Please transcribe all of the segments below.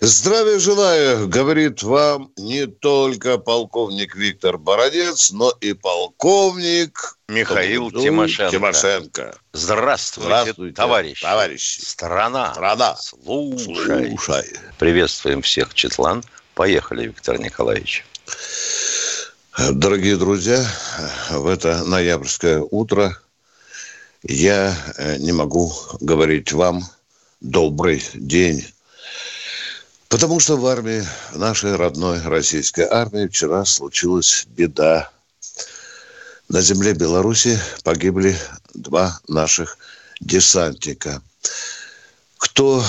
Здравия желаю, говорит вам не только полковник Виктор Бородец, но и полковник Михаил Тимошенко. Тимошенко. Здравствуйте, Здравствуйте, товарищи. товарищи. Страна. Страна. Слушай. Слушай. Приветствуем всех, Четлан. Поехали, Виктор Николаевич. Дорогие друзья, в это ноябрьское утро я э, не могу говорить вам добрый день. Потому что в армии, нашей родной российской армии вчера случилась беда. На земле Беларуси погибли два наших десантника. Кто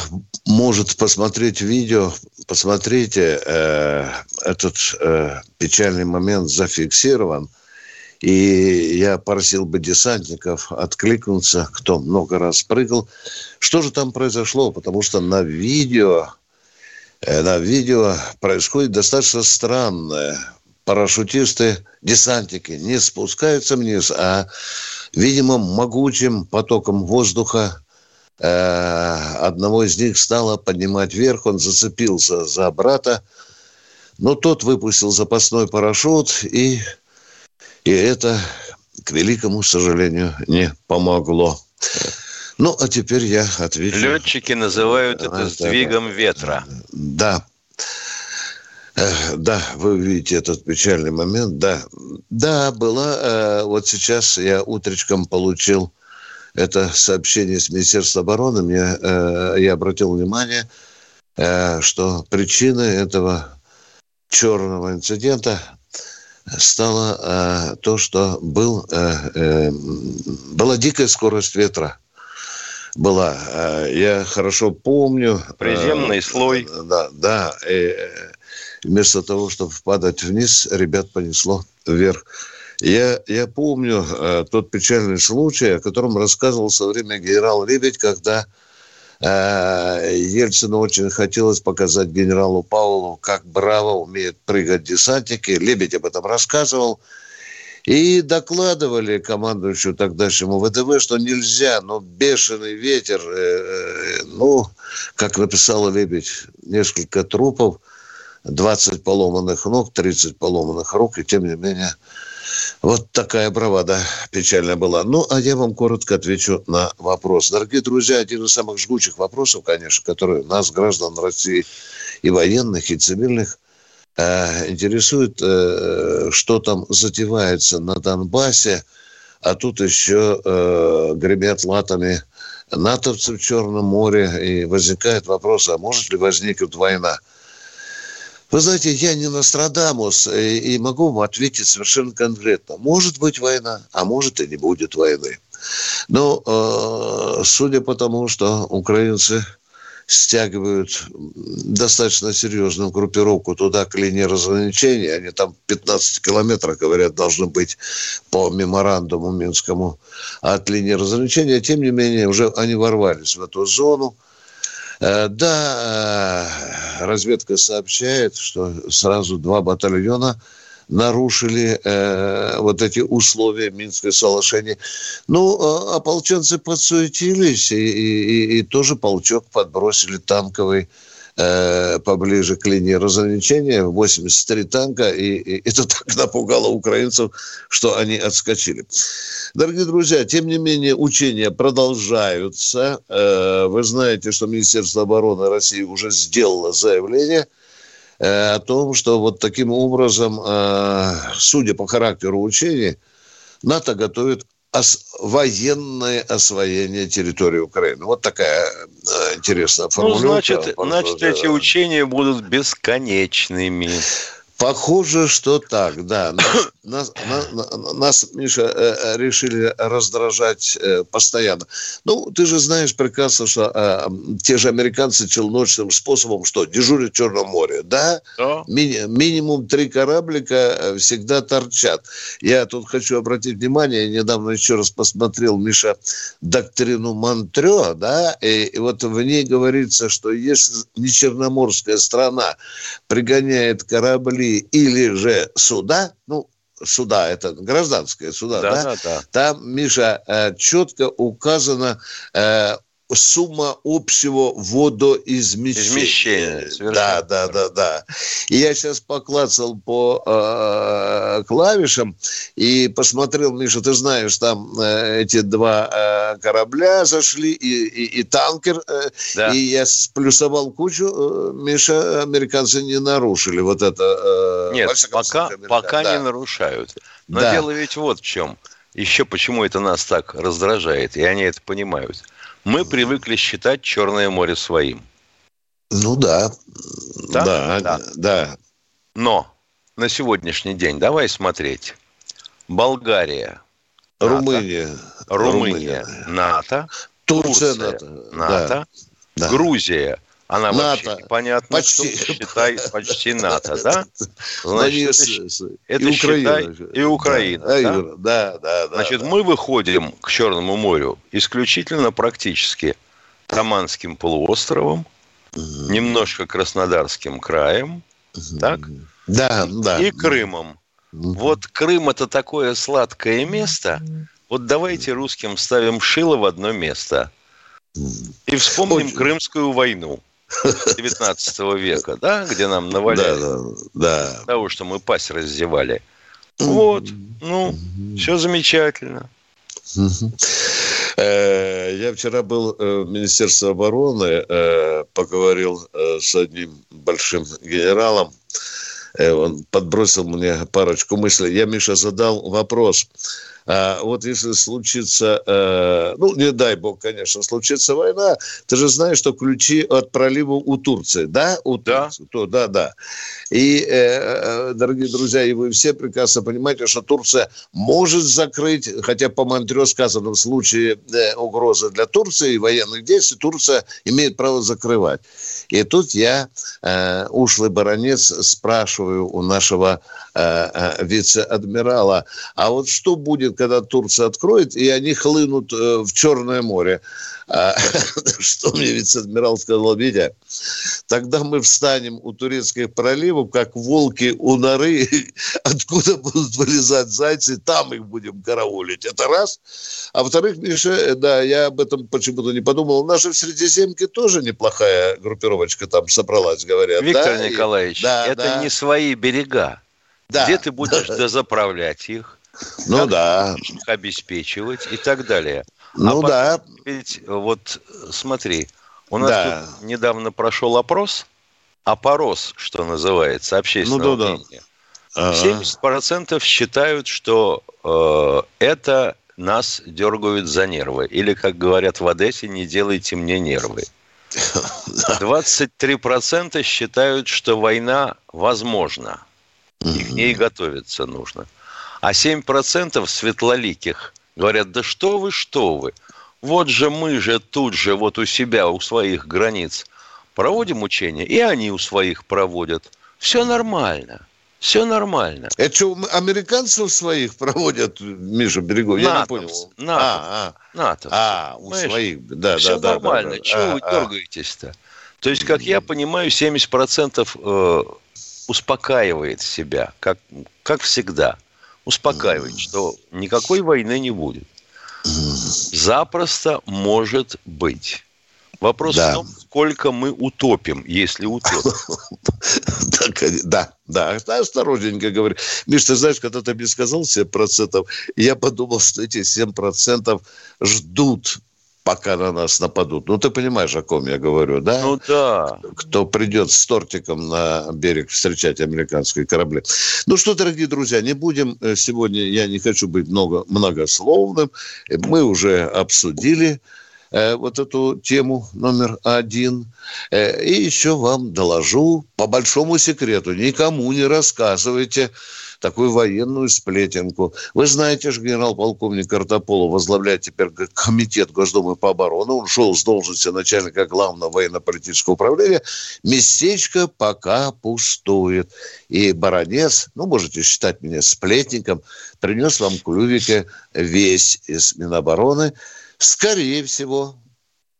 может посмотреть видео, посмотрите, э, этот э, печальный момент зафиксирован. И я просил бы десантников откликнуться, кто много раз прыгал. Что же там произошло? Потому что на видео, на видео происходит достаточно странное. Парашютисты, десантники не спускаются вниз, а, видимо, могучим потоком воздуха э, одного из них стало поднимать вверх, он зацепился за брата, но тот выпустил запасной парашют, и, и это, к великому сожалению, не помогло. Ну, а теперь я отвечу. Летчики называют это сдвигом ветра. Да. Да, вы видите этот печальный момент. Да, да, была. э, Вот сейчас я утречком получил это сообщение с Министерства обороны. Мне э, я обратил внимание, э, что причиной этого черного инцидента стало то, что был, была дикая скорость ветра. Была. Э, Я хорошо помню. э, Приземный слой. Да, да. И, э, вместо того, чтобы падать вниз, ребят понесло вверх. Я, я помню э, тот печальный случай, о котором рассказывал свое время генерал Лебедь, когда э, Ельцину очень хотелось показать генералу Павлову, как браво умеют прыгать десантники. Лебедь об этом рассказывал. И докладывали командующему тогдашнему ВДВ, что нельзя, но бешеный ветер, э, э, ну, как написала Лебедь, несколько трупов, 20 поломанных ног, 30 поломанных рук, и тем не менее вот такая бравада печальная была. Ну, а я вам коротко отвечу на вопрос. Дорогие друзья, один из самых жгучих вопросов, конечно, который нас, граждан России, и военных, и цивильных, интересует, э, что там затевается на Донбассе, а тут еще э, гремят латами натовцы в Черном море, и возникает вопрос, а может ли возникнуть война? Вы знаете, я не Нострадамус и, могу вам ответить совершенно конкретно. Может быть война, а может и не будет войны. Но э, судя по тому, что украинцы стягивают достаточно серьезную группировку туда к линии разграничения, они там 15 километров, говорят, должны быть по меморандуму Минскому от линии разграничения, тем не менее уже они ворвались в эту зону, Э, Да, э, разведка сообщает, что сразу два батальона нарушили э, вот эти условия Минского соглашения. Ну, э, ополченцы подсуетились, и, и- и- и тоже полчок подбросили танковый э, поближе к линии разграничения, 83 танка, и, и это так напугало украинцев, что они отскочили. Дорогие друзья, тем не менее, учения продолжаются. Э, Вы знаете, что Министерство обороны России уже сделало заявление э, о том, что вот таким образом, э, судя по характеру учений, НАТО готовит ос- военное освоение территории Украины. Вот такая э, интересная Ну, формулировка. значит, значит, эти учения будут бесконечными. Похоже, что так, да. Нас, нас, нас Миша, э, э, решили раздражать э, постоянно. Ну, ты же знаешь прекрасно, что э, те же американцы челночным способом что, дежурят в Черном море, да? да. Ми- минимум три кораблика всегда торчат. Я тут хочу обратить внимание, я недавно еще раз посмотрел, Миша, доктрину Монтрё, да, и, и вот в ней говорится, что если не черноморская страна пригоняет корабли или же суда, ну, суда, это гражданское суда, да, да? да, да. там, Миша, э, четко указано э, сумма общего водоизмещения. Измещение, да, да, да, да. И я сейчас поклацал по э, клавишам и посмотрел, Миша, ты знаешь, там э, эти два э, корабля зашли и, и, и танкер, э, да. и я сплюсовал кучу, э, Миша, американцы не нарушили вот это. Э, Нет, пока, пока да. не нарушают. Но да. дело ведь вот в чем. Еще почему это нас так раздражает, и они это понимают – мы привыкли считать Черное море своим. Ну да. Да, да. да. да. Но на сегодняшний день давай смотреть. Болгария. Румыния. НАТО, Румыния. Румыния. НАТО. Турция. Турция НАТО. НАТО. Да. Грузия. Она НАТО. вообще непонятно, почти. что считай почти НАТО, да? Значит, это, это и считай Украина. и Украина. Да, да? да, да, да. Значит, да. мы выходим к Черному морю исключительно практически Таманским полуостровом, угу. немножко Краснодарским краем, угу. так? Да, да. И Крымом. Угу. Вот Крым это такое сладкое место. Вот давайте русским ставим шило в одно место. И вспомним Очень... Крымскую войну. 19 века, да, где нам наваляли. Да, да, да. Того, что мы пасть раздевали. Вот, ну, все замечательно. Э, я вчера был э, в Министерстве обороны, э, поговорил с одним большим генералом. Он подбросил мне парочку мыслей. Я, Миша, задал вопрос вот если случится, э, ну, не дай бог, конечно, случится война, ты же знаешь, что ключи от пролива у Турции, да? У да. Турции, то, да, да. И, э, э, дорогие друзья, и вы все прекрасно понимаете, что Турция может закрыть, хотя по Монтрео сказано, в случае угрозы для Турции и военных действий, Турция имеет право закрывать. И тут я, ушлый баронец, спрашиваю у нашего вице-адмирала, а вот что будет, когда Турция откроет, и они хлынут э, в Черное море? А, что мне вице-адмирал сказал, Витя, тогда мы встанем у турецких проливов, как волки у норы, откуда будут вылезать зайцы, там их будем караулить. Это раз. А во-вторых, Миша, да, я об этом почему-то не подумал. Наша в Средиземке тоже неплохая группировочка там собралась, говорят. Виктор да? Николаевич, да, это да. не свои берега. Да, Где ты будешь да. дозаправлять их? Ну да. Их обеспечивать и так далее. Ну а да. Ведь вот смотри, у нас да. тут недавно прошел опрос, опорос, что называется, общественного ну, да, мнения. Да. 70% считают, что э, это нас дергают за нервы. Или, как говорят в Одессе, не делайте мне нервы. 23% считают, что война возможна. И к ней готовиться нужно. А 7% светлоликих Говорят, да что вы, что вы. Вот же мы же тут же, вот у себя, у своих границ проводим учения, и они у своих проводят. Все нормально. Все нормально. Это что, американцев своих проводят, Миша Берегов? Я не понял. НАТО. А, а, НАТО. А, у Понимаешь? своих. Да, Все да, нормально. Да, да, Чего а, вы дергаетесь-то? То есть, как я понимаю, 70% э, успокаивает себя, как, как всегда – успокаивать, что никакой войны не будет. Запросто может быть. Вопрос да. в том, сколько мы утопим, если утопим. Да, да, осторожненько говорю. Миш, ты знаешь, когда ты мне сказал 7%, я подумал, что эти 7% ждут пока на нас нападут. Ну, ты понимаешь, о ком я говорю, да? Ну, да. Кто придет с тортиком на берег встречать американские корабли. Ну что, дорогие друзья, не будем э, сегодня, я не хочу быть много, многословным. Мы уже обсудили э, вот эту тему номер один. Э, и еще вам доложу по большому секрету. Никому не рассказывайте такую военную сплетенку. Вы знаете же, генерал-полковник Картополов возглавляет теперь комитет Госдумы по обороне. Он шел с должности начальника главного военно-политического управления. Местечко пока пустует. И баронец, ну, можете считать меня сплетником, принес вам клювике весь из Минобороны. Скорее всего,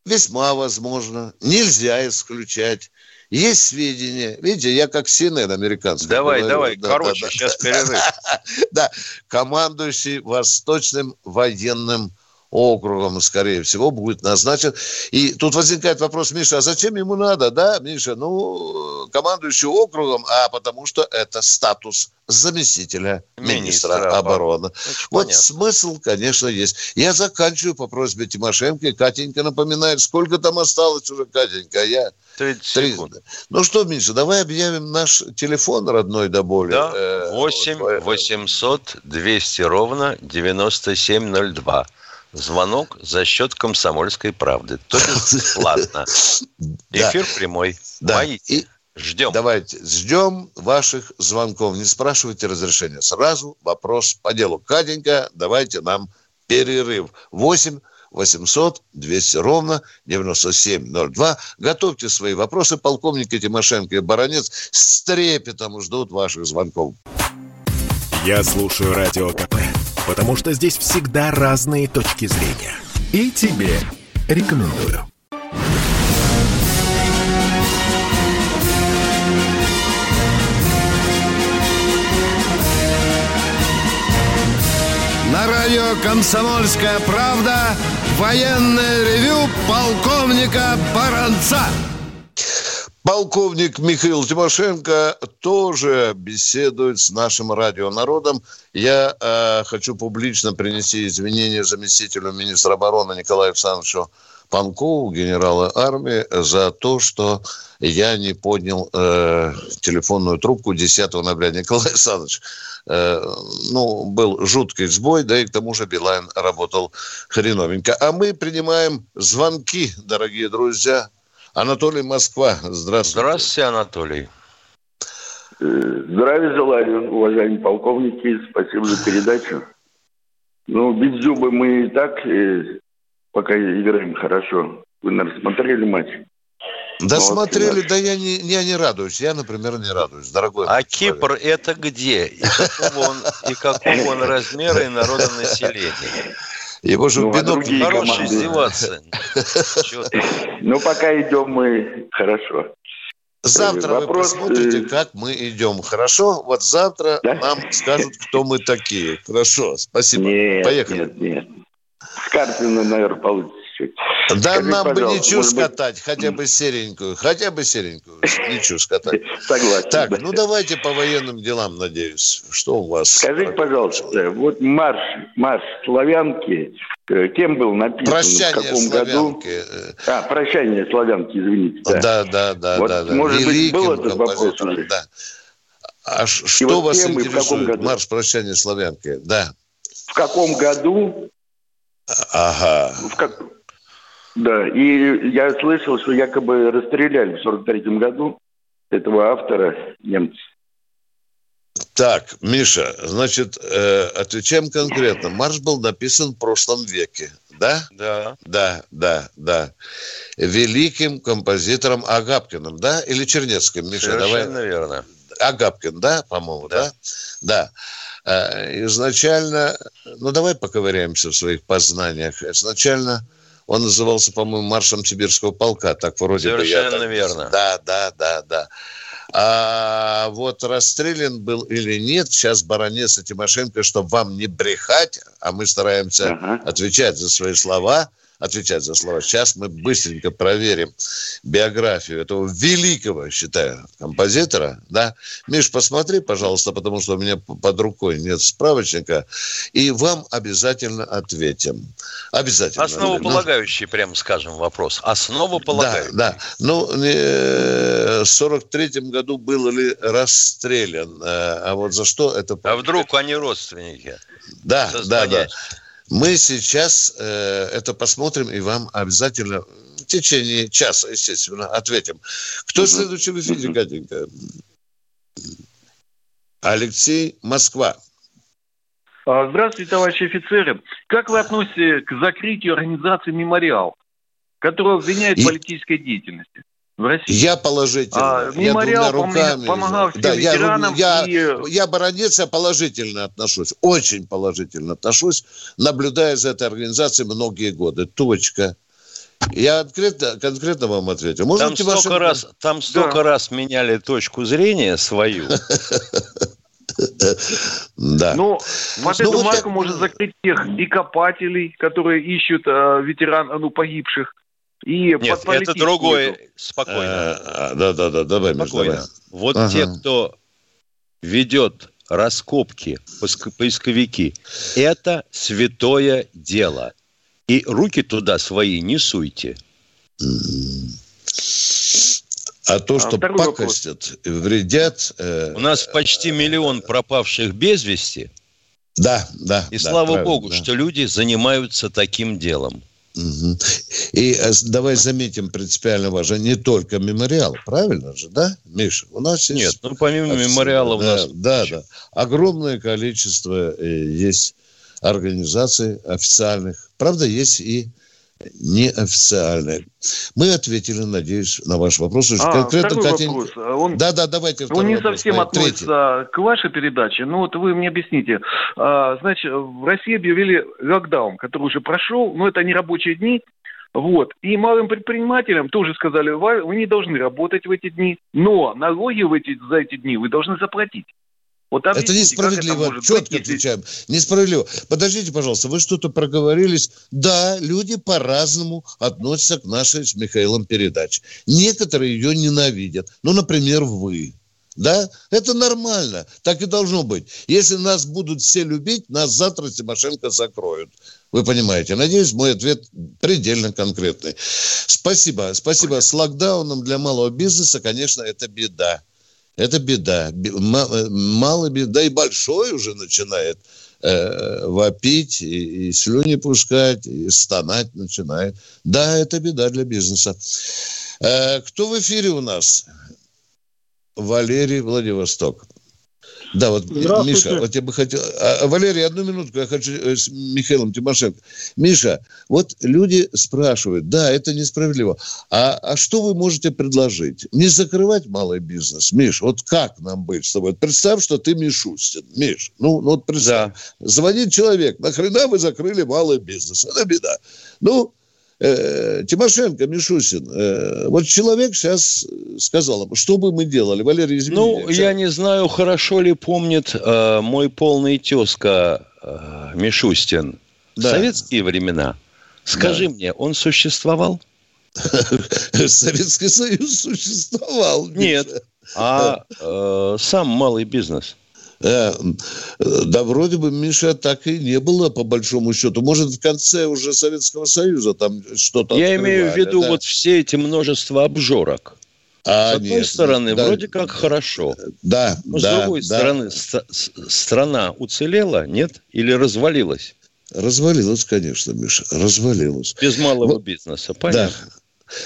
весьма возможно, нельзя исключать есть сведения. Видите, я как CNN американский. Давай, говорю. давай, да, короче, да, сейчас да. перерыв. Да, командующий Восточным военным округом, скорее всего, будет назначен. И тут возникает вопрос, Миша, а зачем ему надо, да, Миша? Ну, командующий округом, а потому что это статус заместителя министра, министра обороны. Очень вот понятно. смысл, конечно, есть. Я заканчиваю по просьбе Тимошенко, Катенька напоминает, сколько там осталось уже, Катенька, а я... 30 секунд. Ну что, Миша, давай объявим наш телефон родной до боли. Да, 8 800 200 ровно 9702 звонок за счет комсомольской правды. То есть бесплатно. Эфир прямой. Да. Ждем. Давайте, ждем ваших звонков. Не спрашивайте разрешения. Сразу вопрос по делу. Катенька, давайте нам перерыв. 8 800 200 ровно 9702. Готовьте свои вопросы. Полковники Тимошенко и Баранец с трепетом ждут ваших звонков. Я слушаю Радио КП потому что здесь всегда разные точки зрения. И тебе рекомендую. На радио «Комсомольская правда» военное ревю полковника Баранца. Полковник Михаил Тимошенко тоже беседует с нашим радионародом. Я э, хочу публично принести извинения заместителю министра обороны Николаю Александровичу Панкову, генерала армии, за то, что я не поднял э, телефонную трубку 10 ноября. Николай Александрович, э, ну, был жуткий сбой, да и к тому же Билайн работал хреновенько. А мы принимаем звонки, дорогие друзья, Анатолий Москва, здравствуйте. Здравствуйте, Анатолий. Здравия желаю, уважаемые полковники. Спасибо за передачу. Ну, без зуба мы и так э, пока играем хорошо. Вы, наверное, смотрели матч? Да ну, смотрели, да я не, я не радуюсь. Я, например, не радуюсь, дорогой. А Кипр это где? И какого он, и какого он размера и народонаселения? Его же ну, а другие Хороший издеваться. Ну, пока идем мы хорошо. Завтра Вопрос... вы посмотрите, э, как мы идем. Хорошо? Вот завтра да? нам скажут, кто мы такие. Хорошо, спасибо. Нет, Поехали. Нет, нет. С Карпина, наверное, получится. Да Скажи, нам бы ничего скатать, быть... хотя бы серенькую, хотя бы серенькую, ничего скатать. Согласен. Так, да. ну давайте по военным делам, надеюсь. Что у вас? Скажите, пожалуйста, вот марш, марш славянки, э, кем был написан? Прощание в каком славянки. году? А, прощание славянки, извините. Да, да, да, да. Вот, да, да. Может Великим быть, был этот вопрос уже? Да. А что вот вас интересует? Марш прощания славянки, да. В каком году? Ага. В как... Да, и я слышал, что якобы расстреляли в 43 году этого автора немцы. Так, Миша, значит, э, отвечаем конкретно. Марш был написан в прошлом веке, да? Да. Да, да, да. Великим композитором Агапкиным, да? Или Чернецким, Миша? Совершенно давай. верно. Агапкин, да, по-моему, да? Да. да. Э, изначально, ну давай поковыряемся в своих познаниях. Изначально он назывался, по-моему, маршем сибирского полка. Так вроде Совершенно бы так... верно. Да, да, да, да. А вот расстрелян был или нет, сейчас баронец и Тимошенко, чтобы вам не брехать, а мы стараемся ага. отвечать за свои слова, отвечать за слова. Сейчас мы быстренько проверим биографию этого великого, считаю, композитора. Да? Миш, посмотри, пожалуйста, потому что у меня под рукой нет справочника, и вам обязательно ответим. Обязательно. Основополагающий, ну, прямо скажем, вопрос. Основополагающий. Да, да. Ну, в 43-м году был ли расстрелян? Э, а вот за что это... А вдруг они родственники? Да, да, да. Мы сейчас э, это посмотрим и вам обязательно в течение часа, естественно, ответим. Кто следующий в эфире, Катенька? Алексей, Москва. А, здравствуйте, товарищи офицеры. Как вы относитесь к закрытию организации «Мемориал», которая обвиняет в политической деятельности? В России. Я положительно. А, мемориал я руками. помогал всем да, ветеранам. Я, и... я, я баронец, я положительно отношусь. Очень положительно отношусь. Наблюдая за этой организацией многие годы. Точка. Я конкретно, конкретно вам ответил. Может, там столько, ваши... раз, там столько да. раз меняли точку зрения свою. Да. Ну, под ну, эту марку можно закрыть тех и копателей, которые ищут э, ветеран, ну, погибших, и Нет, это другое. Спокойно. А, да, да, да, давай, Спокойно. Давай. Вот ага. те, кто ведет раскопки, поисковики, это святое дело. И руки туда свои не суйте. А то, а что а пакостят, вопрос. вредят... Э, У нас почти миллион пропавших без вести. Да, да. И да, слава богу, да. что люди занимаются таким делом. И э, давай заметим принципиально важно, не только мемориал, правильно же, да, Миша? У нас есть... Нет, ну помимо мемориала у нас... Да, да, огромное количество э, есть организаций официальных. Правда, есть и неофициальные. Мы ответили, надеюсь, на ваш вопрос. А, конкретно, второй Катя... вопрос. Он, да, да, давайте Он не вопрос. совсем Давай, относится третий. к вашей передаче. Ну вот вы мне объясните. А, значит, в России объявили локдаун, который уже прошел, но это не рабочие дни. Вот. И малым предпринимателям тоже сказали, вы не должны работать в эти дни, но налоги в эти, за эти дни вы должны заплатить. Вот это несправедливо. Это Четко быть, отвечаем. Несправедливо. Подождите, пожалуйста, вы что-то проговорились. Да, люди по-разному относятся к нашей с Михаилом передаче. Некоторые ее ненавидят. Ну, например, вы. Да? Это нормально. Так и должно быть. Если нас будут все любить, нас завтра Тимошенко закроют. Вы понимаете. Надеюсь, мой ответ предельно конкретный. Спасибо. Спасибо. С локдауном для малого бизнеса, конечно, это беда. Это беда. Мало беда, и большой уже начинает э, вопить, и, и слюни пускать, и стонать начинает. Да, это беда для бизнеса. Э, кто в эфире у нас? Валерий Владивосток. Да, вот, Миша, вот я бы хотел... А, Валерий, одну минутку, я хочу э, с Михаилом Тимошенко. Миша, вот люди спрашивают, да, это несправедливо, а, а что вы можете предложить? Не закрывать малый бизнес? Миш, вот как нам быть с тобой? Представь, что ты Мишустин. Миш, ну, ну вот представь. Да. Звонит человек, нахрена вы закрыли малый бизнес? Это беда. Ну, э, Тимошенко, Мишусин, э, вот человек сейчас сказал, что бы мы делали? Валерий, извините. Ну, я не знаю, хорошо ли помнит э, мой полный тезка э, Мишустин да. советские времена. Скажи да. мне, он существовал? Советский Союз существовал. Нет, а э, сам малый бизнес – да вроде бы, Миша, так и не было, по большому счету. Может, в конце уже Советского Союза там что-то Я имею в виду да? вот все эти множество обжорок. А, с одной нет, стороны, да, вроде как хорошо. Да, Но да, с другой да. стороны, страна уцелела, нет? Или развалилась? Развалилась, конечно, Миша, развалилась. Без малого вот, бизнеса, понятно. Да.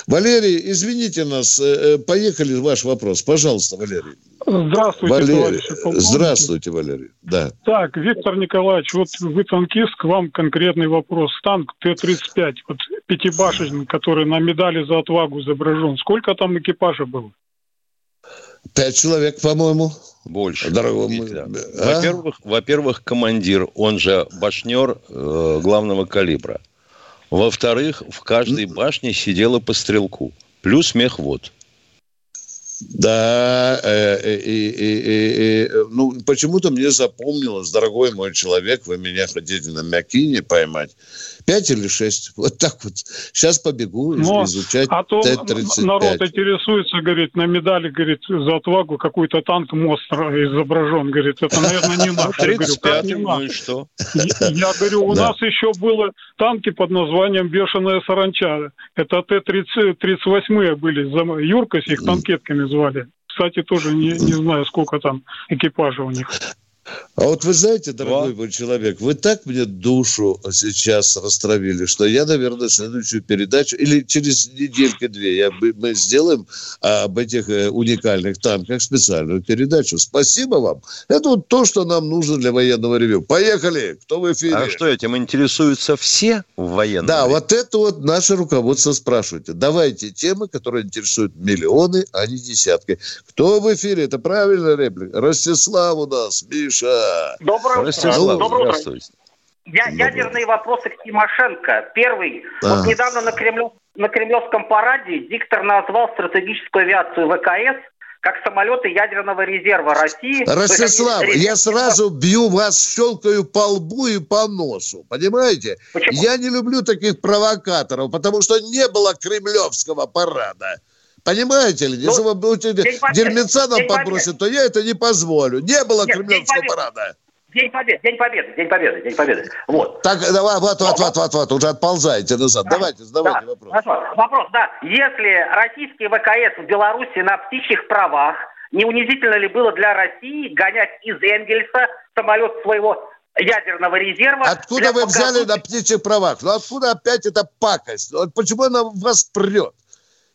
Валерий, извините нас, э, э, поехали ваш вопрос. Пожалуйста, Валерий. Здравствуйте, Валерий. Здравствуйте, Валерий. Да. Так, Виктор Николаевич, вот вы танкист, к вам конкретный вопрос. Танк Т-35, вот пятибашенный, который на медали за отвагу изображен. Сколько там экипажа было? Пять человек, по-моему. Больше. Дорогой да. а? Во-первых, во-первых, командир, он же башнер э, главного калибра. Во-вторых, в каждой башне сидело по стрелку. Плюс мехвод. Да, э, э, и, и, и, и, ну, почему-то мне запомнилось, дорогой мой человек, вы меня хотите на Мякине поймать, Пять или шесть. Вот так вот. Сейчас побегу Но, изучать А то Т-35. народ интересуется, говорит, на медали, говорит, за отвагу какой-то танк монстр изображен. Говорит, это, наверное, не наш. Я говорю, как не наш? что? Я, говорю, у нас еще было танки под названием «Бешеная саранча». Это Т-38 были. Юрка с их танкетками звали. Кстати, тоже не, не знаю, сколько там экипажа у них. А вот вы знаете, дорогой мой человек, вы так мне душу сейчас растравили, что я, наверное, следующую передачу, или через недельки-две я, мы сделаем об этих э, уникальных танках специальную передачу. Спасибо вам. Это вот то, что нам нужно для военного ревю. Поехали! Кто в эфире? А что, этим интересуются все в военном Да, ревю? вот это вот наше руководство спрашивает. Давайте темы, которые интересуют миллионы, а не десятки. Кто в эфире? Это правильная реплика. Ростислав у нас, Миша. Доброе утро. Доброе утро. Я, ядерные вопросы к Тимошенко. Первый. А. Вот недавно на, Кремлев, на Кремлевском параде диктор назвал стратегическую авиацию ВКС как самолеты ядерного резерва России. Ростислав, есть, я сразу бью вас, щелкаю по лбу и по носу. Понимаете? Почему? Я не люблю таких провокаторов, потому что не было кремлевского парада. Понимаете ли? Если ну, вы дерьмеца нам подбросить, то я это не позволю. Не было Нет, кремлевского парада. День Победы, День Победы, День Победы, День Победы. Вот. Так, давай, вот, вот, вот, вот, вот, уже отползаете назад. Да, Давайте, задавайте да, вопрос. Вопрос, вопрос, да. Если российский ВКС в Беларуси на птичьих правах, не унизительно ли было для России гонять из Энгельса самолет своего ядерного резерва. Откуда вы взяли на птичьих правах? Ну откуда опять эта пакость? Почему она вас прет?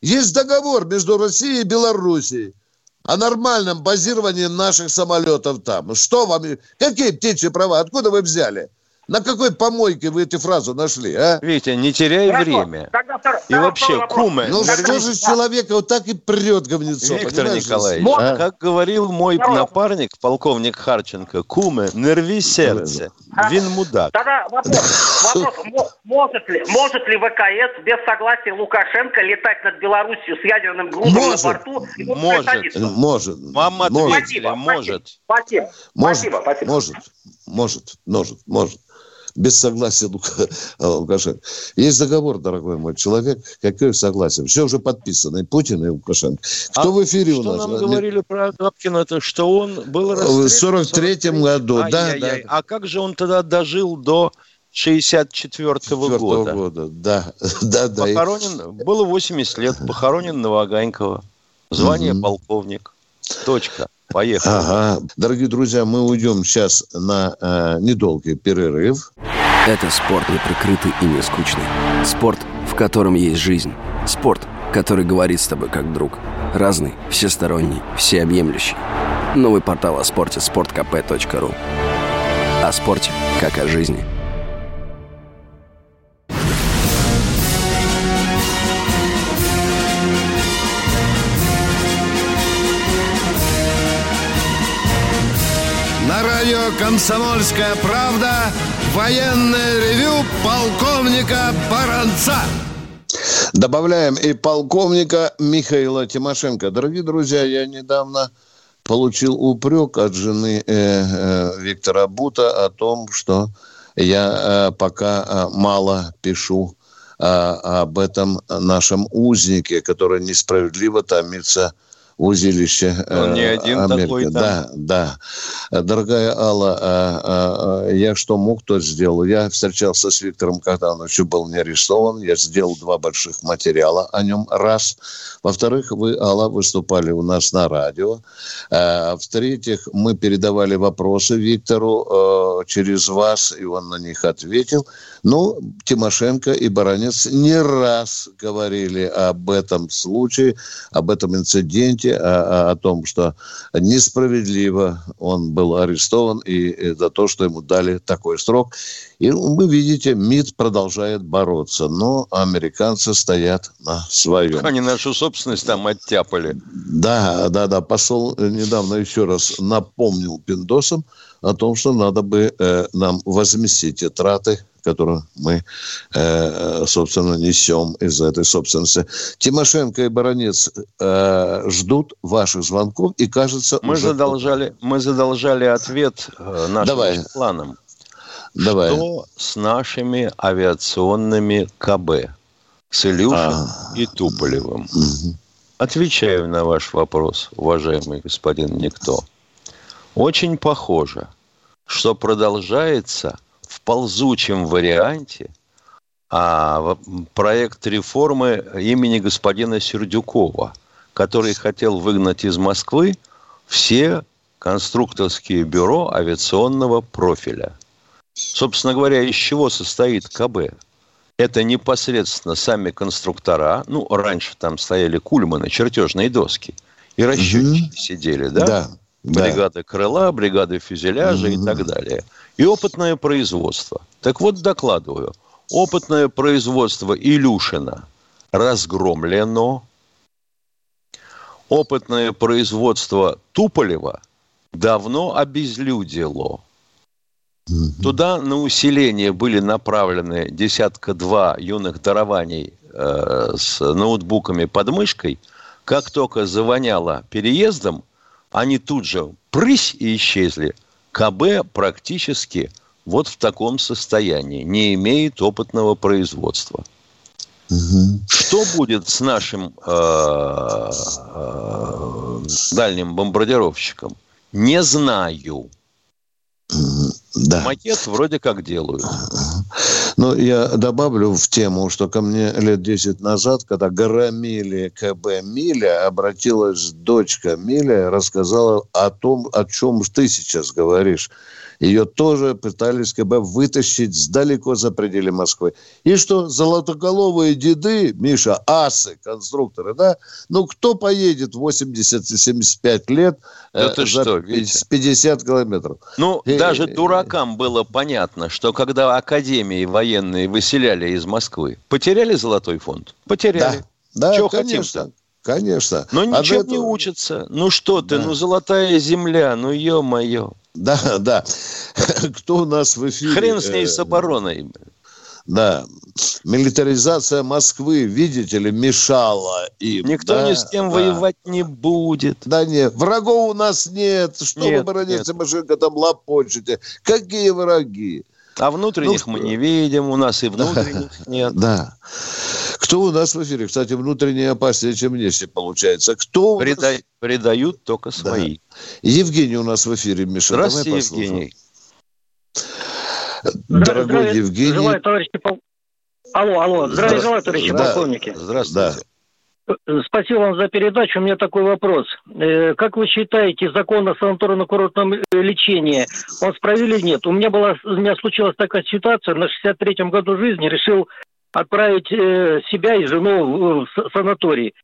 Есть договор между Россией и Белоруссией о нормальном базировании наших самолетов там. Что вам... Какие птичьи права? Откуда вы взяли? На какой помойке вы эту фразу нашли, а? Витя, не теряй Хорошо. время. Тогда, тогда, и вообще, кумы... Ну что же человека вот так и прет говнецо, Виктор Николаевич, а? как говорил мой Здорово. напарник, полковник Харченко, кумы, нерви сердце, а, вин мудак. Тогда вопрос, вопрос может, ли, может ли ВКС без согласия Лукашенко летать над Белоруссией с ядерным грузом может. на борту? Может, может. Вам ответили, может. Спасибо, спасибо, спасибо. Может, может, может, может без согласия Лукашенко. Есть договор, дорогой мой человек. Какое согласие? Все уже подписано. И Путин, и Лукашенко. Кто а в эфире у нас? Что нам а, говорили про Лапкина, это что он был расстрелян? В 43-м году, да, да. А как же он тогда дожил до 64-го года. года. Да, да, да. Похоронен, было 80 лет, похоронен Новоганькова. Звание угу. полковник. Точка. Поехали. Ага. Дорогие друзья, мы уйдем сейчас на э, недолгий перерыв. Это спорт не прикрытый и не скучный. Спорт, в котором есть жизнь. Спорт, который говорит с тобой как друг. Разный, всесторонний, всеобъемлющий. Новый портал о спорте – sportkp.ru О спорте, как о жизни. Радио «Комсомольская правда» военное ревю полковника Баранца. Добавляем и полковника Михаила Тимошенко. Дорогие друзья, я недавно получил упрек от жены э, э, Виктора Бута о том, что я э, пока э, мало пишу э, об этом нашем узнике, который несправедливо томится узилище Он не один Америки. такой там. Да, да. Дорогая Алла, а, а, я что мог, то сделал. Я встречался с Виктором, когда он еще был не арестован. Я сделал два больших материала о нем. Раз. Во-вторых, вы, Алла, выступали у нас на радио. В-третьих, мы передавали вопросы Виктору через вас, и он на них ответил. Ну, Тимошенко и Баранец не раз говорили об этом случае, об этом инциденте, о, о том, что несправедливо он был арестован и, и за то, что ему дали такой срок. И вы видите, МИД продолжает бороться, но американцы стоят на своем. Они нашу собственность там оттяпали. Да, да, да. Посол недавно еще раз напомнил пиндосам о том, что надо бы э, нам возместить траты, которые мы, э, собственно, несем из этой собственности. Тимошенко и Баранец э, ждут ваших звонков, и кажется... Мы, уже... задолжали, мы задолжали ответ э, нашим Давай. планам. Давай. Что с нашими авиационными КБ? С Илюшин а. и Туполевым. Угу. Отвечаю на ваш вопрос, уважаемый господин Никто. Очень похоже, что продолжается ползучем варианте а, проект реформы имени господина Сердюкова, который хотел выгнать из Москвы все конструкторские бюро авиационного профиля. Собственно говоря, из чего состоит КБ? Это непосредственно сами конструктора, ну, раньше там стояли кульманы, чертежные доски, и расчетчики угу. сидели, да? Да. Бригады да. крыла, бригады фюзеляжа угу. и так далее. И опытное производство. Так вот, докладываю. Опытное производство Илюшина разгромлено. Опытное производство Туполева давно обезлюдило. Туда на усиление были направлены десятка-два юных дарований э, с ноутбуками под мышкой. Как только завоняло переездом, они тут же прысь и исчезли. КБ практически вот в таком состоянии, не имеет опытного производства. Угу. Что будет с нашим э, э, дальним бомбардировщиком? Не знаю. Да. Макет вроде как делают. Ну, я добавлю в тему, что ко мне лет 10 назад, когда громили КБ Миля, обратилась дочка Миля, рассказала о том, о чем ты сейчас говоришь. Ее тоже пытались КБ вытащить с далеко за пределы Москвы. И что, золотоголовые деды, Миша, асы, конструкторы, да? Ну, кто поедет 80-75 лет да э, за что, 50 километров? Ну, и, даже дуракам было понятно, что когда академии военные выселяли из Москвы, потеряли золотой фонд? Потеряли. Да, да Чего конечно. хотим-то? Конечно. Но ничего этого... не учатся. Ну что ты, да. ну золотая земля, ну ё-моё. Да, да. Кто у нас в эфире? Хрен с ней с обороной. Да. Милитаризация Москвы, видите ли, мешала им. Никто да, ни с кем да. воевать не будет. Да нет, врагов у нас нет. Что нет, вы, брониться, машинка там лопочете? Какие враги? А внутренних ну, мы не видим, у нас и внутренних да, нет. Да. Кто у нас в эфире? Кстати, внутреннее опаснее, чем внешне получается. Кто Преда... нас... Предают только свои. Да. Евгений у нас в эфире, Миша. Здравствуйте, Евгений. Дорогой Здравия, Евгений. Желаю, товарищи пол... Алло, алло. Здравия желаю, товарищи да. полковники. Здравствуйте. Да. Спасибо вам за передачу. У меня такой вопрос. Э, как вы считаете, закон о санаторно-курортном э, лечении, он справедливый или нет? У меня, была, у меня случилась такая ситуация, на 63-м году жизни решил отправить э, себя и жену в санаторий.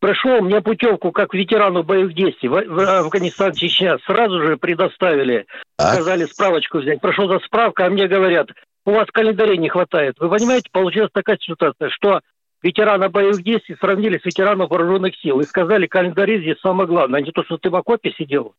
Прошел мне путевку как ветерану боевых действий в, в Афганистан, Чечня. Сразу же предоставили, сказали справочку взять. Прошел за справкой, а мне говорят, у вас календарей не хватает. Вы понимаете, получилась такая ситуация, что ветерана боевых действий сравнили с ветераном вооруженных сил и сказали, календарь здесь самое главное. Не то, что ты в окопе сидел,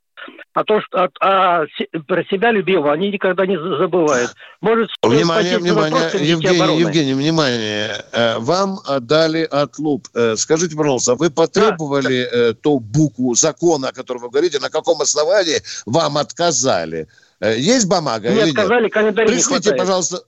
а то, что а, а, про себя любимого они никогда не забывают. Может, внимание, внимание, Евгений, Евгений, внимание. Э, вам дали отлуп. Э, скажите, пожалуйста, вы потребовали да. Э, ту букву закона, о котором вы говорите, на каком основании вам отказали? Есть бумага Мне или отказали, нет? календарь Пришлите, пожалуйста,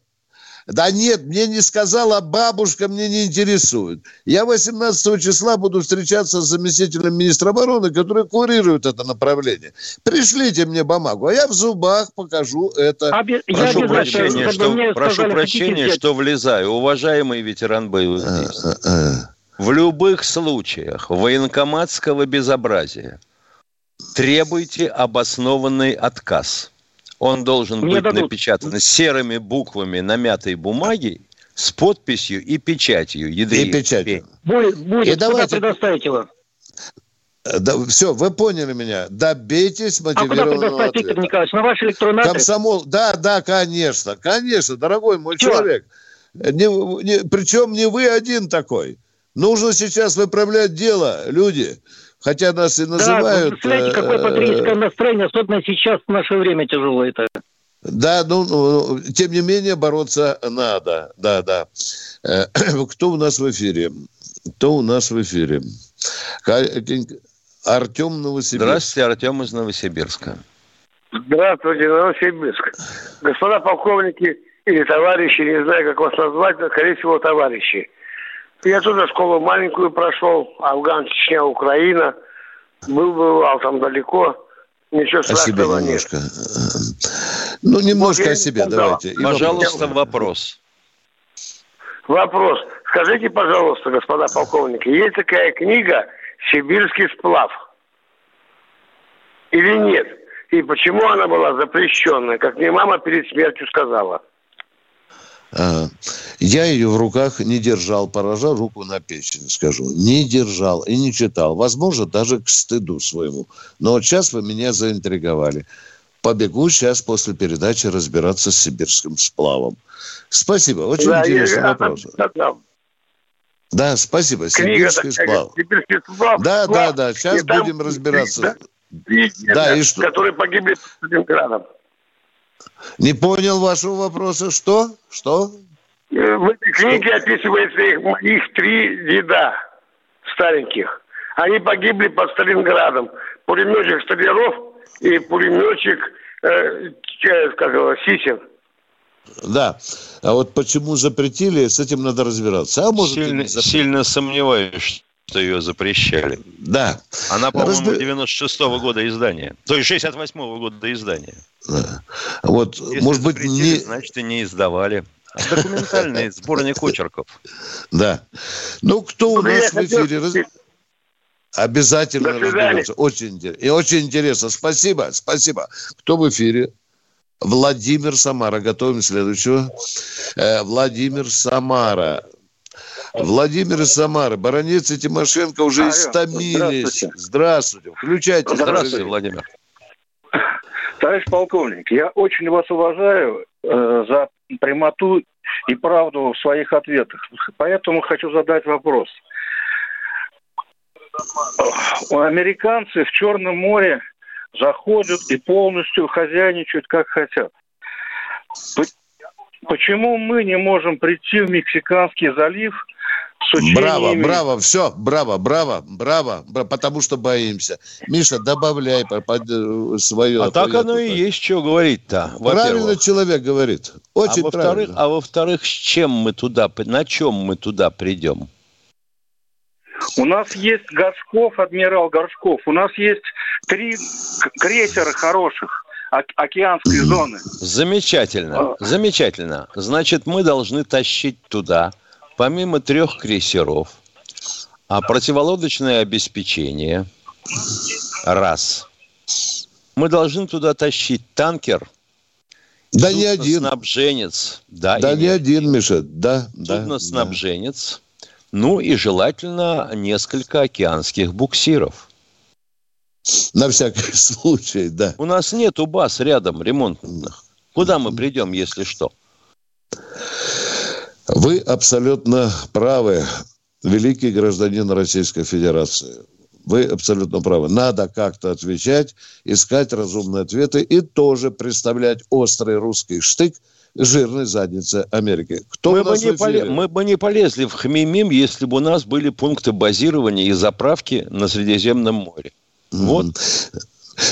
да нет, мне не сказала бабушка, мне не интересует. Я 18 числа буду встречаться с заместителем министра обороны, который курирует это направление. Пришлите мне бумагу, а я в зубах покажу это. А, прошу я прощения, что, прошу сказали, прощения что влезаю. Уважаемый ветеран боевых а, действий. А, а. В любых случаях военкоматского безобразия требуйте обоснованный отказ – он должен Мне быть дадут. напечатан серыми буквами на мятой бумаге с подписью и печатью. Ядрит. И печатью. Будет, будет. И давайте... предоставить его? Да, все, вы поняли меня. Добейтесь мотивированного А куда предоставить, ответа. Виктор Николаевич? На ваш электронный адрес? Комсомол. Да, да, конечно. Конечно, дорогой мой Чего? человек. Не, не, причем не вы один такой. Нужно сейчас выправлять дело, люди. Хотя нас и называют... Да, представляете, какое э, патриотическое настроение, особенно сейчас, в наше время тяжело это. Да, ну, ну, тем не менее, бороться надо. Да, да. Э, кто у нас в эфире? Кто у нас в эфире? Артем Новосибирск. Здравствуйте, Артем из Новосибирска. Здравствуйте, Новосибирск. Господа полковники или товарищи, не знаю, как вас назвать, но, скорее всего, товарищи. Я тоже школу маленькую прошел, Афган, Чечня, Украина. Был, бывал там далеко. Ничего страшного нет. Ну, немножко вот о себе давайте. И Пожалуйста, вопрос. Вопрос. Скажите, пожалуйста, господа полковники, есть такая книга «Сибирский сплав» или нет? и почему она была запрещенная, как мне мама перед смертью сказала. Я ее в руках не держал, поражал руку на печень, скажу. Не держал и не читал. Возможно, даже к стыду своему. Но вот сейчас вы меня заинтриговали. Побегу сейчас после передачи разбираться с сибирским сплавом. Спасибо. Очень да, интересный я, вопрос. Да, да. да, спасибо. Книга Сибирский сплав. Сибирский сплав. Да, сплав, да, да. Сейчас будем разбираться. Да, да, и что? Которые погибли под Сталинградом. Не понял вашего вопроса. Что? Что? Э, в этой книге что? описывается их, моих три деда стареньких. Они погибли под Сталинградом. Пулеметчик Столяров и пулеметчик, э, как его, Сисин. Да. А вот почему запретили, с этим надо разбираться. А может, сильно, сильно сомневаюсь, что ее запрещали. Да. Она, по-моему, Разб... 96-го года издания. То есть 68-го года издания. Да. Вот, Если может быть, не... значит, и не издавали. Документальный сборник очерков. Да. Ну, кто у ну, нас в эфире? Обязательно разберется. Очень, и очень интересно. Спасибо, спасибо. Кто в эфире? Владимир Самара. Готовим следующего. Э, Владимир Самара. Владимир из Самары. Баронец и Тимошенко уже истомились. Здравствуйте. здравствуйте. Включайте. Здравствуйте, Владимир. Товарищ полковник, я очень вас уважаю э, за прямоту и правду в своих ответах. Поэтому хочу задать вопрос. Американцы в Черном море заходят и полностью хозяйничают как хотят. Почему мы не можем прийти в Мексиканский залив с учениями... Браво, браво, все, браво, браво, браво, браво, потому что боимся. Миша, добавляй под э, свое. А так оно и есть, что говорить-то. Правильно человек говорит. Очень а во-вторых, а во-вторых, с чем мы туда, на чем мы туда придем? У нас есть Горшков, адмирал Горшков. У нас есть три крейсера хороших океанской зоны. Замечательно, а. замечательно. Значит, мы должны тащить туда, помимо трех крейсеров, а противолодочное обеспечение. Раз. Мы должны туда тащить танкер. Да не один. Снабженец. Да, да не нет. один, Миша. Да, да. снабженец. Да. Ну и желательно несколько океанских буксиров. На всякий случай, да. У нас нету баз рядом ремонтных. Куда мы придем, если что? Вы абсолютно правы, великий гражданин Российской Федерации. Вы абсолютно правы. Надо как-то отвечать, искать разумные ответы и тоже представлять острый русский штык жирной заднице Америки. Кто мы, бы не поле... мы бы не полезли в Хмимим, если бы у нас были пункты базирования и заправки на Средиземном море. Вот.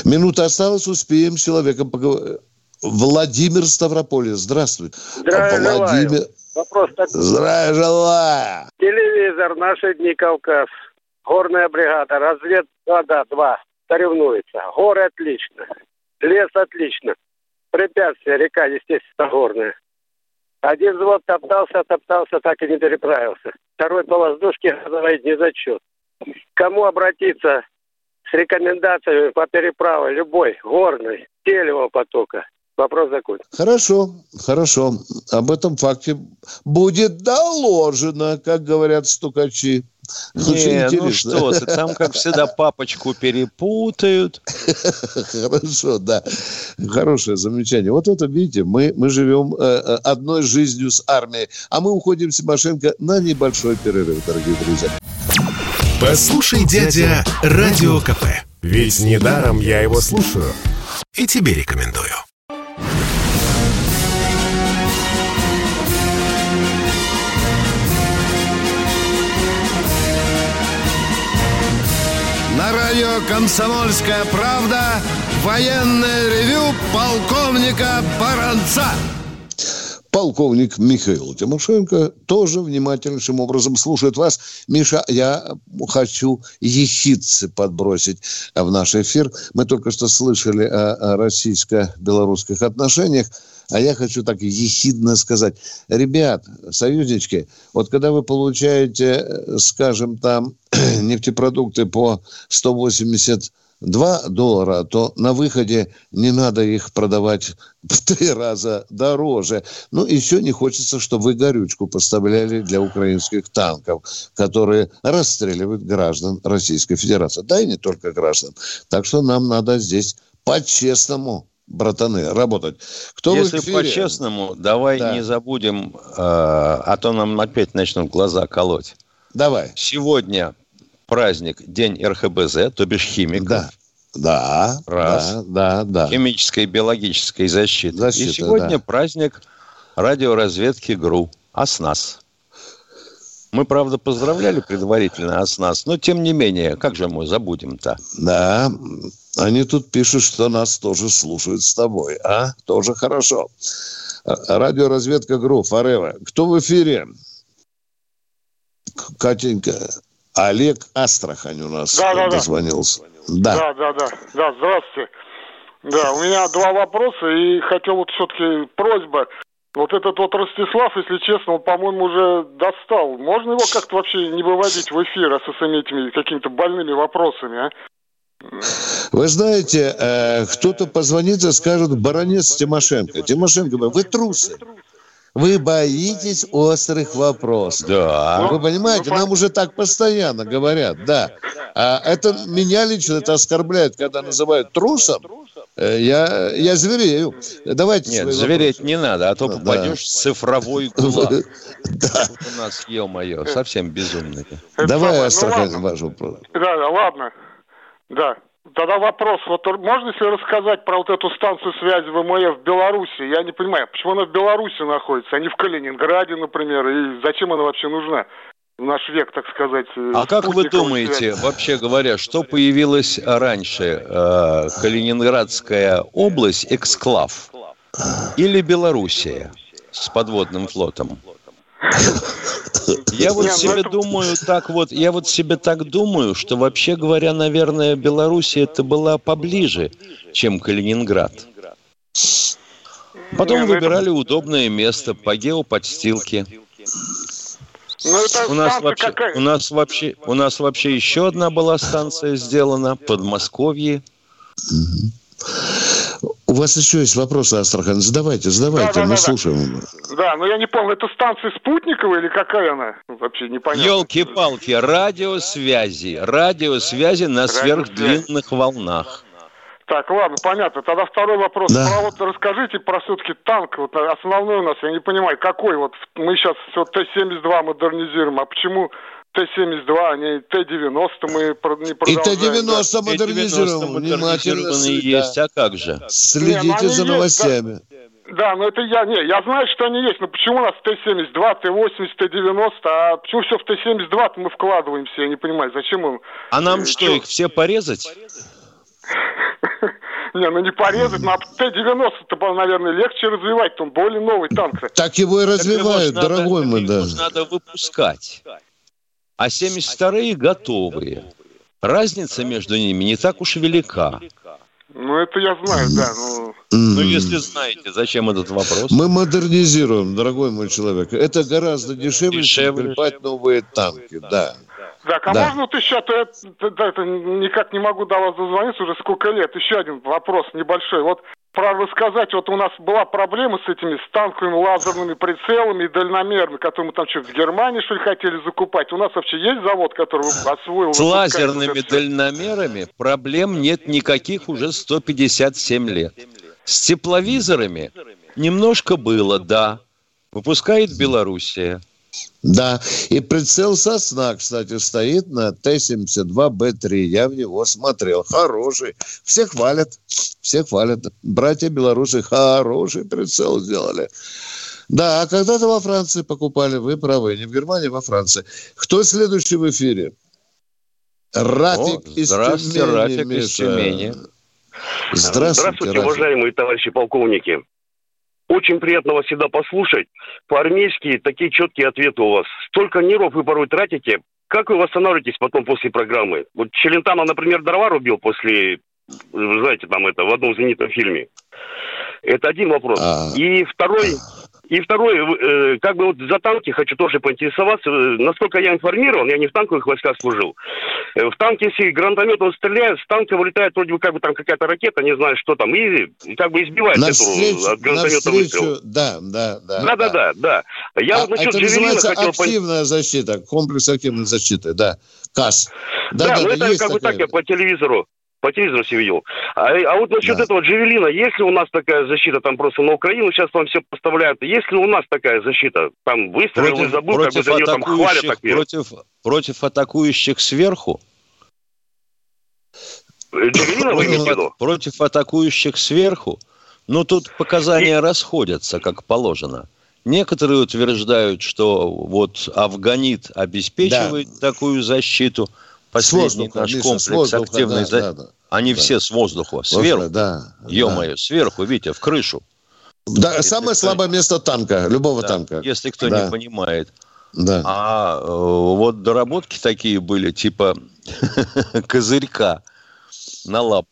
Минута осталась, успеем с человеком поговорить. Владимир Ставрополь, здравствуйте. Здравия Владимир... желаю. Вопрос такой. Здравия желаю. Телевизор, наши дни Кавказ. Горная бригада, развед, да, да, два, соревнуется. Горы отлично, лес отлично. Препятствие, река, естественно, горная. Один взвод топтался, топтался, так и не переправился. Второй по воздушке говорит не зачет. Кому обратиться с рекомендациями по переправе любой горной, телевого потока. Вопрос закончен. Хорошо, хорошо. Об этом факте будет доложено, как говорят стукачи. Не, ну что ты, там, как всегда, папочку перепутают. Хорошо, да. Хорошее замечание. Вот это, видите, мы, мы живем э, э, одной жизнью с армией, а мы уходим с Тимошенко на небольшой перерыв, дорогие друзья. Послушай, дядя, Радио КП. Ведь недаром я его слушаю. И тебе рекомендую. Радио «Комсомольская правда» военное ревю полковника Баранца полковник Михаил Тимошенко тоже внимательнейшим образом слушает вас. Миша, я хочу ехидцы подбросить в наш эфир. Мы только что слышали о российско-белорусских отношениях. А я хочу так ехидно сказать. Ребят, союзнички, вот когда вы получаете, скажем, там нефтепродукты по 180 2 доллара, то на выходе не надо их продавать в три раза дороже. Ну, еще не хочется, чтобы вы горючку поставляли для украинских танков, которые расстреливают граждан Российской Федерации. Да и не только граждан. Так что нам надо здесь по-честному братаны, работать. Кто Если по-честному, давай да. не забудем, э, а то нам опять начнут глаза колоть. Давай. Сегодня праздник День РХБЗ, то бишь химиков. Да. Да, Раз. да, да, да. Химической и биологической защиты. Защита, и сегодня да. праздник радиоразведки ГРУ, АСНАС. Мы, правда, поздравляли предварительно АСНАС, но тем не менее, как же мы забудем-то? Да, они тут пишут, что нас тоже слушают с тобой, а? Тоже хорошо. Радиоразведка ГРУ, Форева. Кто в эфире? Катенька. Олег Астрахань у нас да, да, дозвонился. Да. да, да, да. Да, здравствуйте. Да, у меня два вопроса, и хотел вот все-таки просьба. Вот этот вот Ростислав, если честно, он, по-моему, уже достал. Можно его как-то вообще не выводить в эфир а со своими этими какими-то больными вопросами, а? Вы знаете, э, кто-то позвонит и скажет, баронец Тимошенко. Тимошенко, вы трусы. Вы боитесь острых вопросов. Да. Вы понимаете, нам уже так постоянно говорят, да. А это меня лично это оскорбляет, когда называют трусом. Э, я, я зверею. Давайте Нет, звереть вопросы. не надо, а то попадешь да. в цифровой кулак. Да. У нас, ё-моё, совсем безумный. Давай, Астрахань, ну, ваш вопрос. Да, да, ладно. Да. Тогда вопрос, вот можно если рассказать про вот эту станцию связи ВМФ в Беларуси? Я не понимаю, почему она в Беларуси находится, а не в Калининграде, например, и зачем она вообще нужна? в наш век, так сказать. Э, а как вы думаете, связи? вообще говоря, что появилось раньше? Э, Калининградская область, эксклав, или Белоруссия с подводным флотом? Я вот себе ну думаю так вот, я вот себе так думаю, что вообще говоря, наверное, Белоруссия это была поближе, чем Калининград. Потом ну выбирали удобное место по геоподстилке. Ну, у нас вообще, какая? у нас вообще, у нас вообще еще одна была станция сделана, Подмосковье. У вас еще есть вопросы, Астрахань? Задавайте, задавайте, да, да, мы да, слушаем. Да. да, но я не помню, это станция спутниковая или какая она? Вообще непонятно. Елки-палки, радиосвязи. Радиосвязи на сверхдлинных волнах. Так, ладно, понятно. Тогда второй вопрос. Да. Про вот расскажите про все-таки танк. Вот основной у нас, я не понимаю, какой вот мы сейчас все Т-72 модернизируем, а почему Т-72, а не Т-90 мы не продолжаем. И Т-90 модернизирован. Внимательно есть, а как же? Следите не, ну, за новостями. Есть, да. Да, но это я, не, я знаю, что они есть, но почему у нас Т-72, Т-80, Т-90, а почему все в Т-72 мы вкладываемся, я не понимаю, зачем он... А нам э, что, их все порезать? Не, ну не порезать, но Т-90-то, наверное, легче развивать, он более новый танк. Так его и развивают, дорогой мой, да. Надо выпускать. А 72-е готовые. Разница между ними не так уж велика. Ну, это я знаю, да. Ну, ну если знаете, зачем этот вопрос? Мы модернизируем, дорогой мой человек. Это гораздо дешевле, дешевле. чем покупать новые танки, да. Так, а да. можно вот еще, то я да, это никак не могу до вас дозвониться уже сколько лет. Еще один вопрос небольшой. Вот про рассказать, вот у нас была проблема с этими с танковыми лазерными прицелами и дальномерами, которые мы там что, в Германии, что ли, хотели закупать. У нас вообще есть завод, который освоил? С лазерными дальномерами проблем нет никаких уже 157 лет. С тепловизорами немножко было, да. Выпускает Белоруссия. Да, и прицел «Сосна», кстати, стоит на Т-72Б3. Я в него смотрел. Хороший. Все хвалят. Все хвалят. Братья белорусы хороший прицел сделали. Да, а когда-то во Франции покупали, вы правы, не в Германии, а во Франции. Кто следующий в эфире? Рафик О, из Тюмени. Рафик Миша. из Тюмени. Здравствуйте, Здравствуйте уважаемые товарищи полковники. Очень приятно вас всегда послушать. По-армейски такие четкие ответы у вас. Столько нервов вы порой тратите. Как вы восстанавливаетесь потом после программы? Вот Челентано, например, дрова рубил после, знаете, там это, в одном знаменитом фильме. Это один вопрос. А... И второй, И второе, э, как бы вот за танки хочу тоже поинтересоваться. Насколько я информирован, я не в танковых войсках служил. Э, в танке, если гранатометом стреляет, с танка вылетает вроде бы как бы там какая-то ракета, не знаю, что там, и как бы избивает на эту встречу, от гранатомета выстрел. Да, да, да. Да, да, да, да. Я а, вот насчет это называется хотел... активная защита, комплекс активной защиты, да, КАС. Да, да, да ну это как такая. бы так я по телевизору по телевизору все видел. А, а вот насчет да. этого Джавелина, есть ли у нас такая защита, там просто на Украину сейчас там все поставляют, есть ли у нас такая защита? Там выстрелил против, забыл, против как бы за нее там хвалят. Так против, против атакующих сверху? Джавелина вы имеете Против атакующих сверху? Ну, тут показания И... расходятся, как положено. Некоторые утверждают, что вот Афганит обеспечивает да. такую защиту – последний воздуха, наш Миша, комплекс воздуха, активной да, да, да, Они да. все с воздуха, сверху. Да, Ё-моё, да. сверху, видите, в крышу. Да, если самое кто... слабое место танка, любого да, танка. Если кто да. не понимает. Да. А э, вот доработки такие были, типа козырька на лап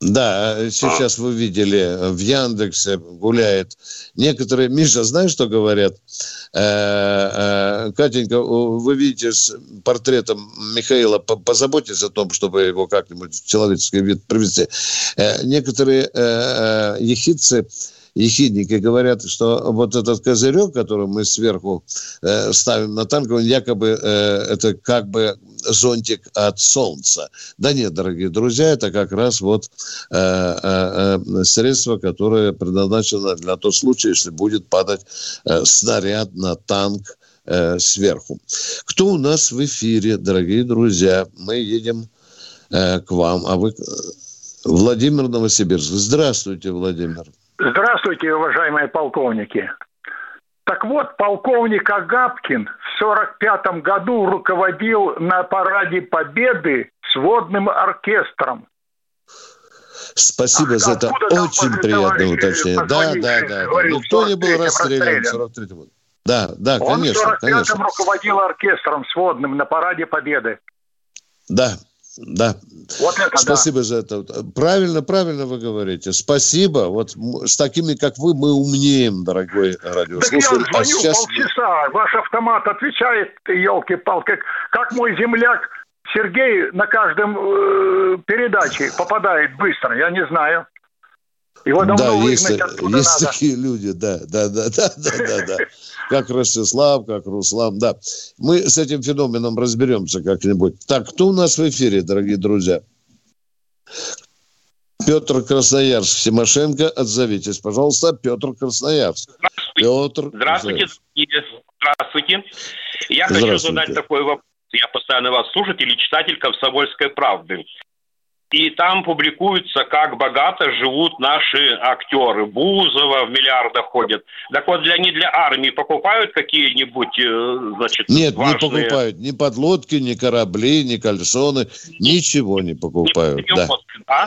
да, сейчас вы видели, в Яндексе гуляет. Некоторые, Миша, знаешь, что говорят? Э, э, Катенька, вы видите с портретом Михаила, позаботьтесь о том, чтобы его как-нибудь в человеческий вид привести. Э, некоторые ехидцы ехидники говорят, что вот этот козырек, который мы сверху э, ставим на танк, он якобы э, это как бы зонтик от солнца. Да нет, дорогие друзья, это как раз вот э, э, э средство, которое предназначено для того случая, если будет падать э, снаряд на танк э, сверху. Кто у нас в эфире, дорогие друзья? Мы едем э, к вам, а вы... Владимир Новосибирск. Здравствуйте, Владимир. Здравствуйте, уважаемые полковники. Так вот, полковник Агапкин в 1945 году руководил на параде Победы сводным оркестром. Спасибо а за это. Очень приятное уточнение. Да, да, да. Говорил, Никто не был расстрелян в 43 году. Да, да, Он конечно, Он в 45-м руководил оркестром сводным на параде Победы. Да, да. Вот это Спасибо да. за это. Правильно, правильно вы говорите. Спасибо. Вот с такими, как вы, мы умнеем, дорогой радиослушатель. Так я а звоню а сейчас... полчаса, ваш автомат отвечает, елки-палки, как, как мой земляк Сергей на каждом э, передаче попадает быстро, я не знаю. Его давно да, есть, есть надо. такие люди, да, да, да, да, да, да, да. Как Ростислав, как Руслан, да. Мы с этим феноменом разберемся как-нибудь. Так, кто у нас в эфире, дорогие друзья? Петр Красноярск, Симошенко, отзовитесь, пожалуйста. Петр Красноярск. Здравствуйте. Петр Здравствуйте. Здравствуйте. Я хочу задать такой вопрос. Я постоянно вас слушатель и читатель «Комсомольской правды». И там публикуется, как богато живут наши актеры. Бузова в миллиардах ходят. Так вот, для, они для армии покупают какие-нибудь, э, значит, Нет, важные... не покупают. Ни подлодки, ни корабли, ни кальсоны. Ничего не покупают. Не да. а?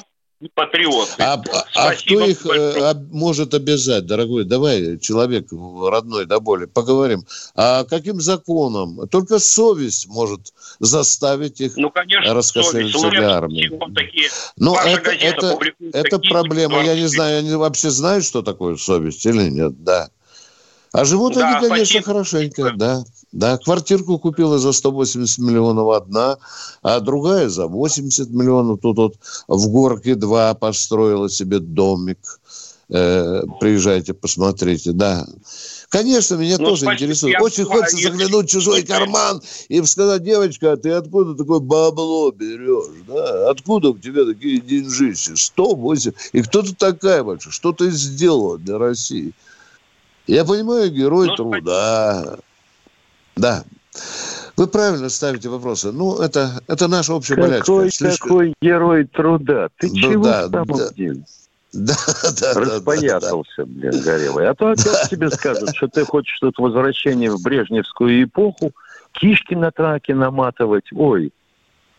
Патриоты. А, а кто их э, может обязать, дорогой? Давай, человек родной до боли, поговорим. А каким законом? Только совесть может заставить их ну, конечно, раскошелиться для армии. Но это, это, это проблема. Я не знаю, они вообще знают, что такое совесть или нет, да. А живут да, они, конечно, спасибо. хорошенько, да. Да, квартирку купила за 180 миллионов одна, а другая за 80 миллионов. Тут вот в Горке 2 построила себе домик. Э, приезжайте, посмотрите, да. Конечно, меня ну, тоже интересует. Очень хочется заглянуть в чужой карман и сказать, девочка, а ты откуда такое бабло берешь? Да? Откуда у тебя такие деньжищи? 108. И кто ты такая вообще? Что ты сделала для России? Я понимаю, герой ну, труда. Да. Вы правильно ставите вопросы. Ну, это, это наша общая какой, болячка. Какой Слишком... такой герой труда? Ты ну, чего да, в самом да. деле? Да, да, Распоясался, да, да. блин, Горелый. А то опять тебе скажут, что ты хочешь тут возвращение в брежневскую эпоху, кишки на траке наматывать. Ой,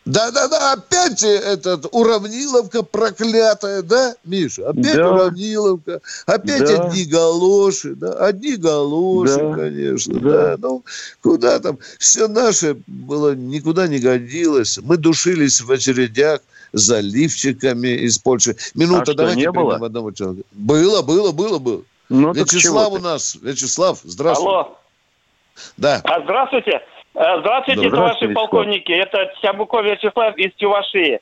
да-да-да, опять этот Уравниловка проклятая, да, Миша? Опять да. Уравниловка, опять да. одни галоши, да, одни галоши, да. конечно, да. да. Ну, куда там, все наше было, никуда не годилось. Мы душились в очередях за лифчиками из Польши. Минута, а давайте не было? одного человека. Было, было, было, было. Ну, Вячеслав у нас. Вячеслав, здравствуй. Алло. Да. А, здравствуйте. А, здравствуйте, товарищи полковники. Это Тябуков Вячеслав из Чувашии.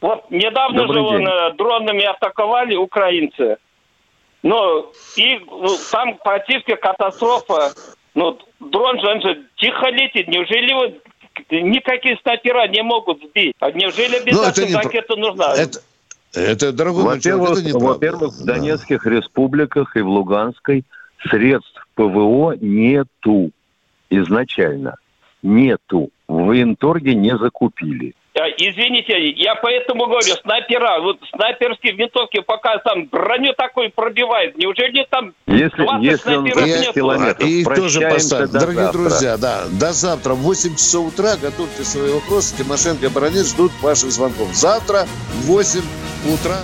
Вот недавно Добрый же он, э, дронами атаковали украинцы. Ну, и ну, там практически катастрофа. Ну, дрон же, он же тихо летит. Неужели вот никакие снайпера не могут сбить? А неужели обязательно ну, ракета не... нужна? Это... Это, дорогой во-первых, во-первых, в Донецких да. республиках и в Луганской средств ПВО нету изначально. Нету. В военторге не закупили. А, извините, я поэтому говорю, снайпера, вот снайперские винтовки пока там броню такой пробивает, неужели там если, 20 если снайперов нет? Километров, и их тоже поставят. Дорогие завтра. друзья, да, до завтра в 8 часов утра готовьте свои вопросы. Тимошенко и Бронец ждут ваших звонков. Завтра в 8 утра.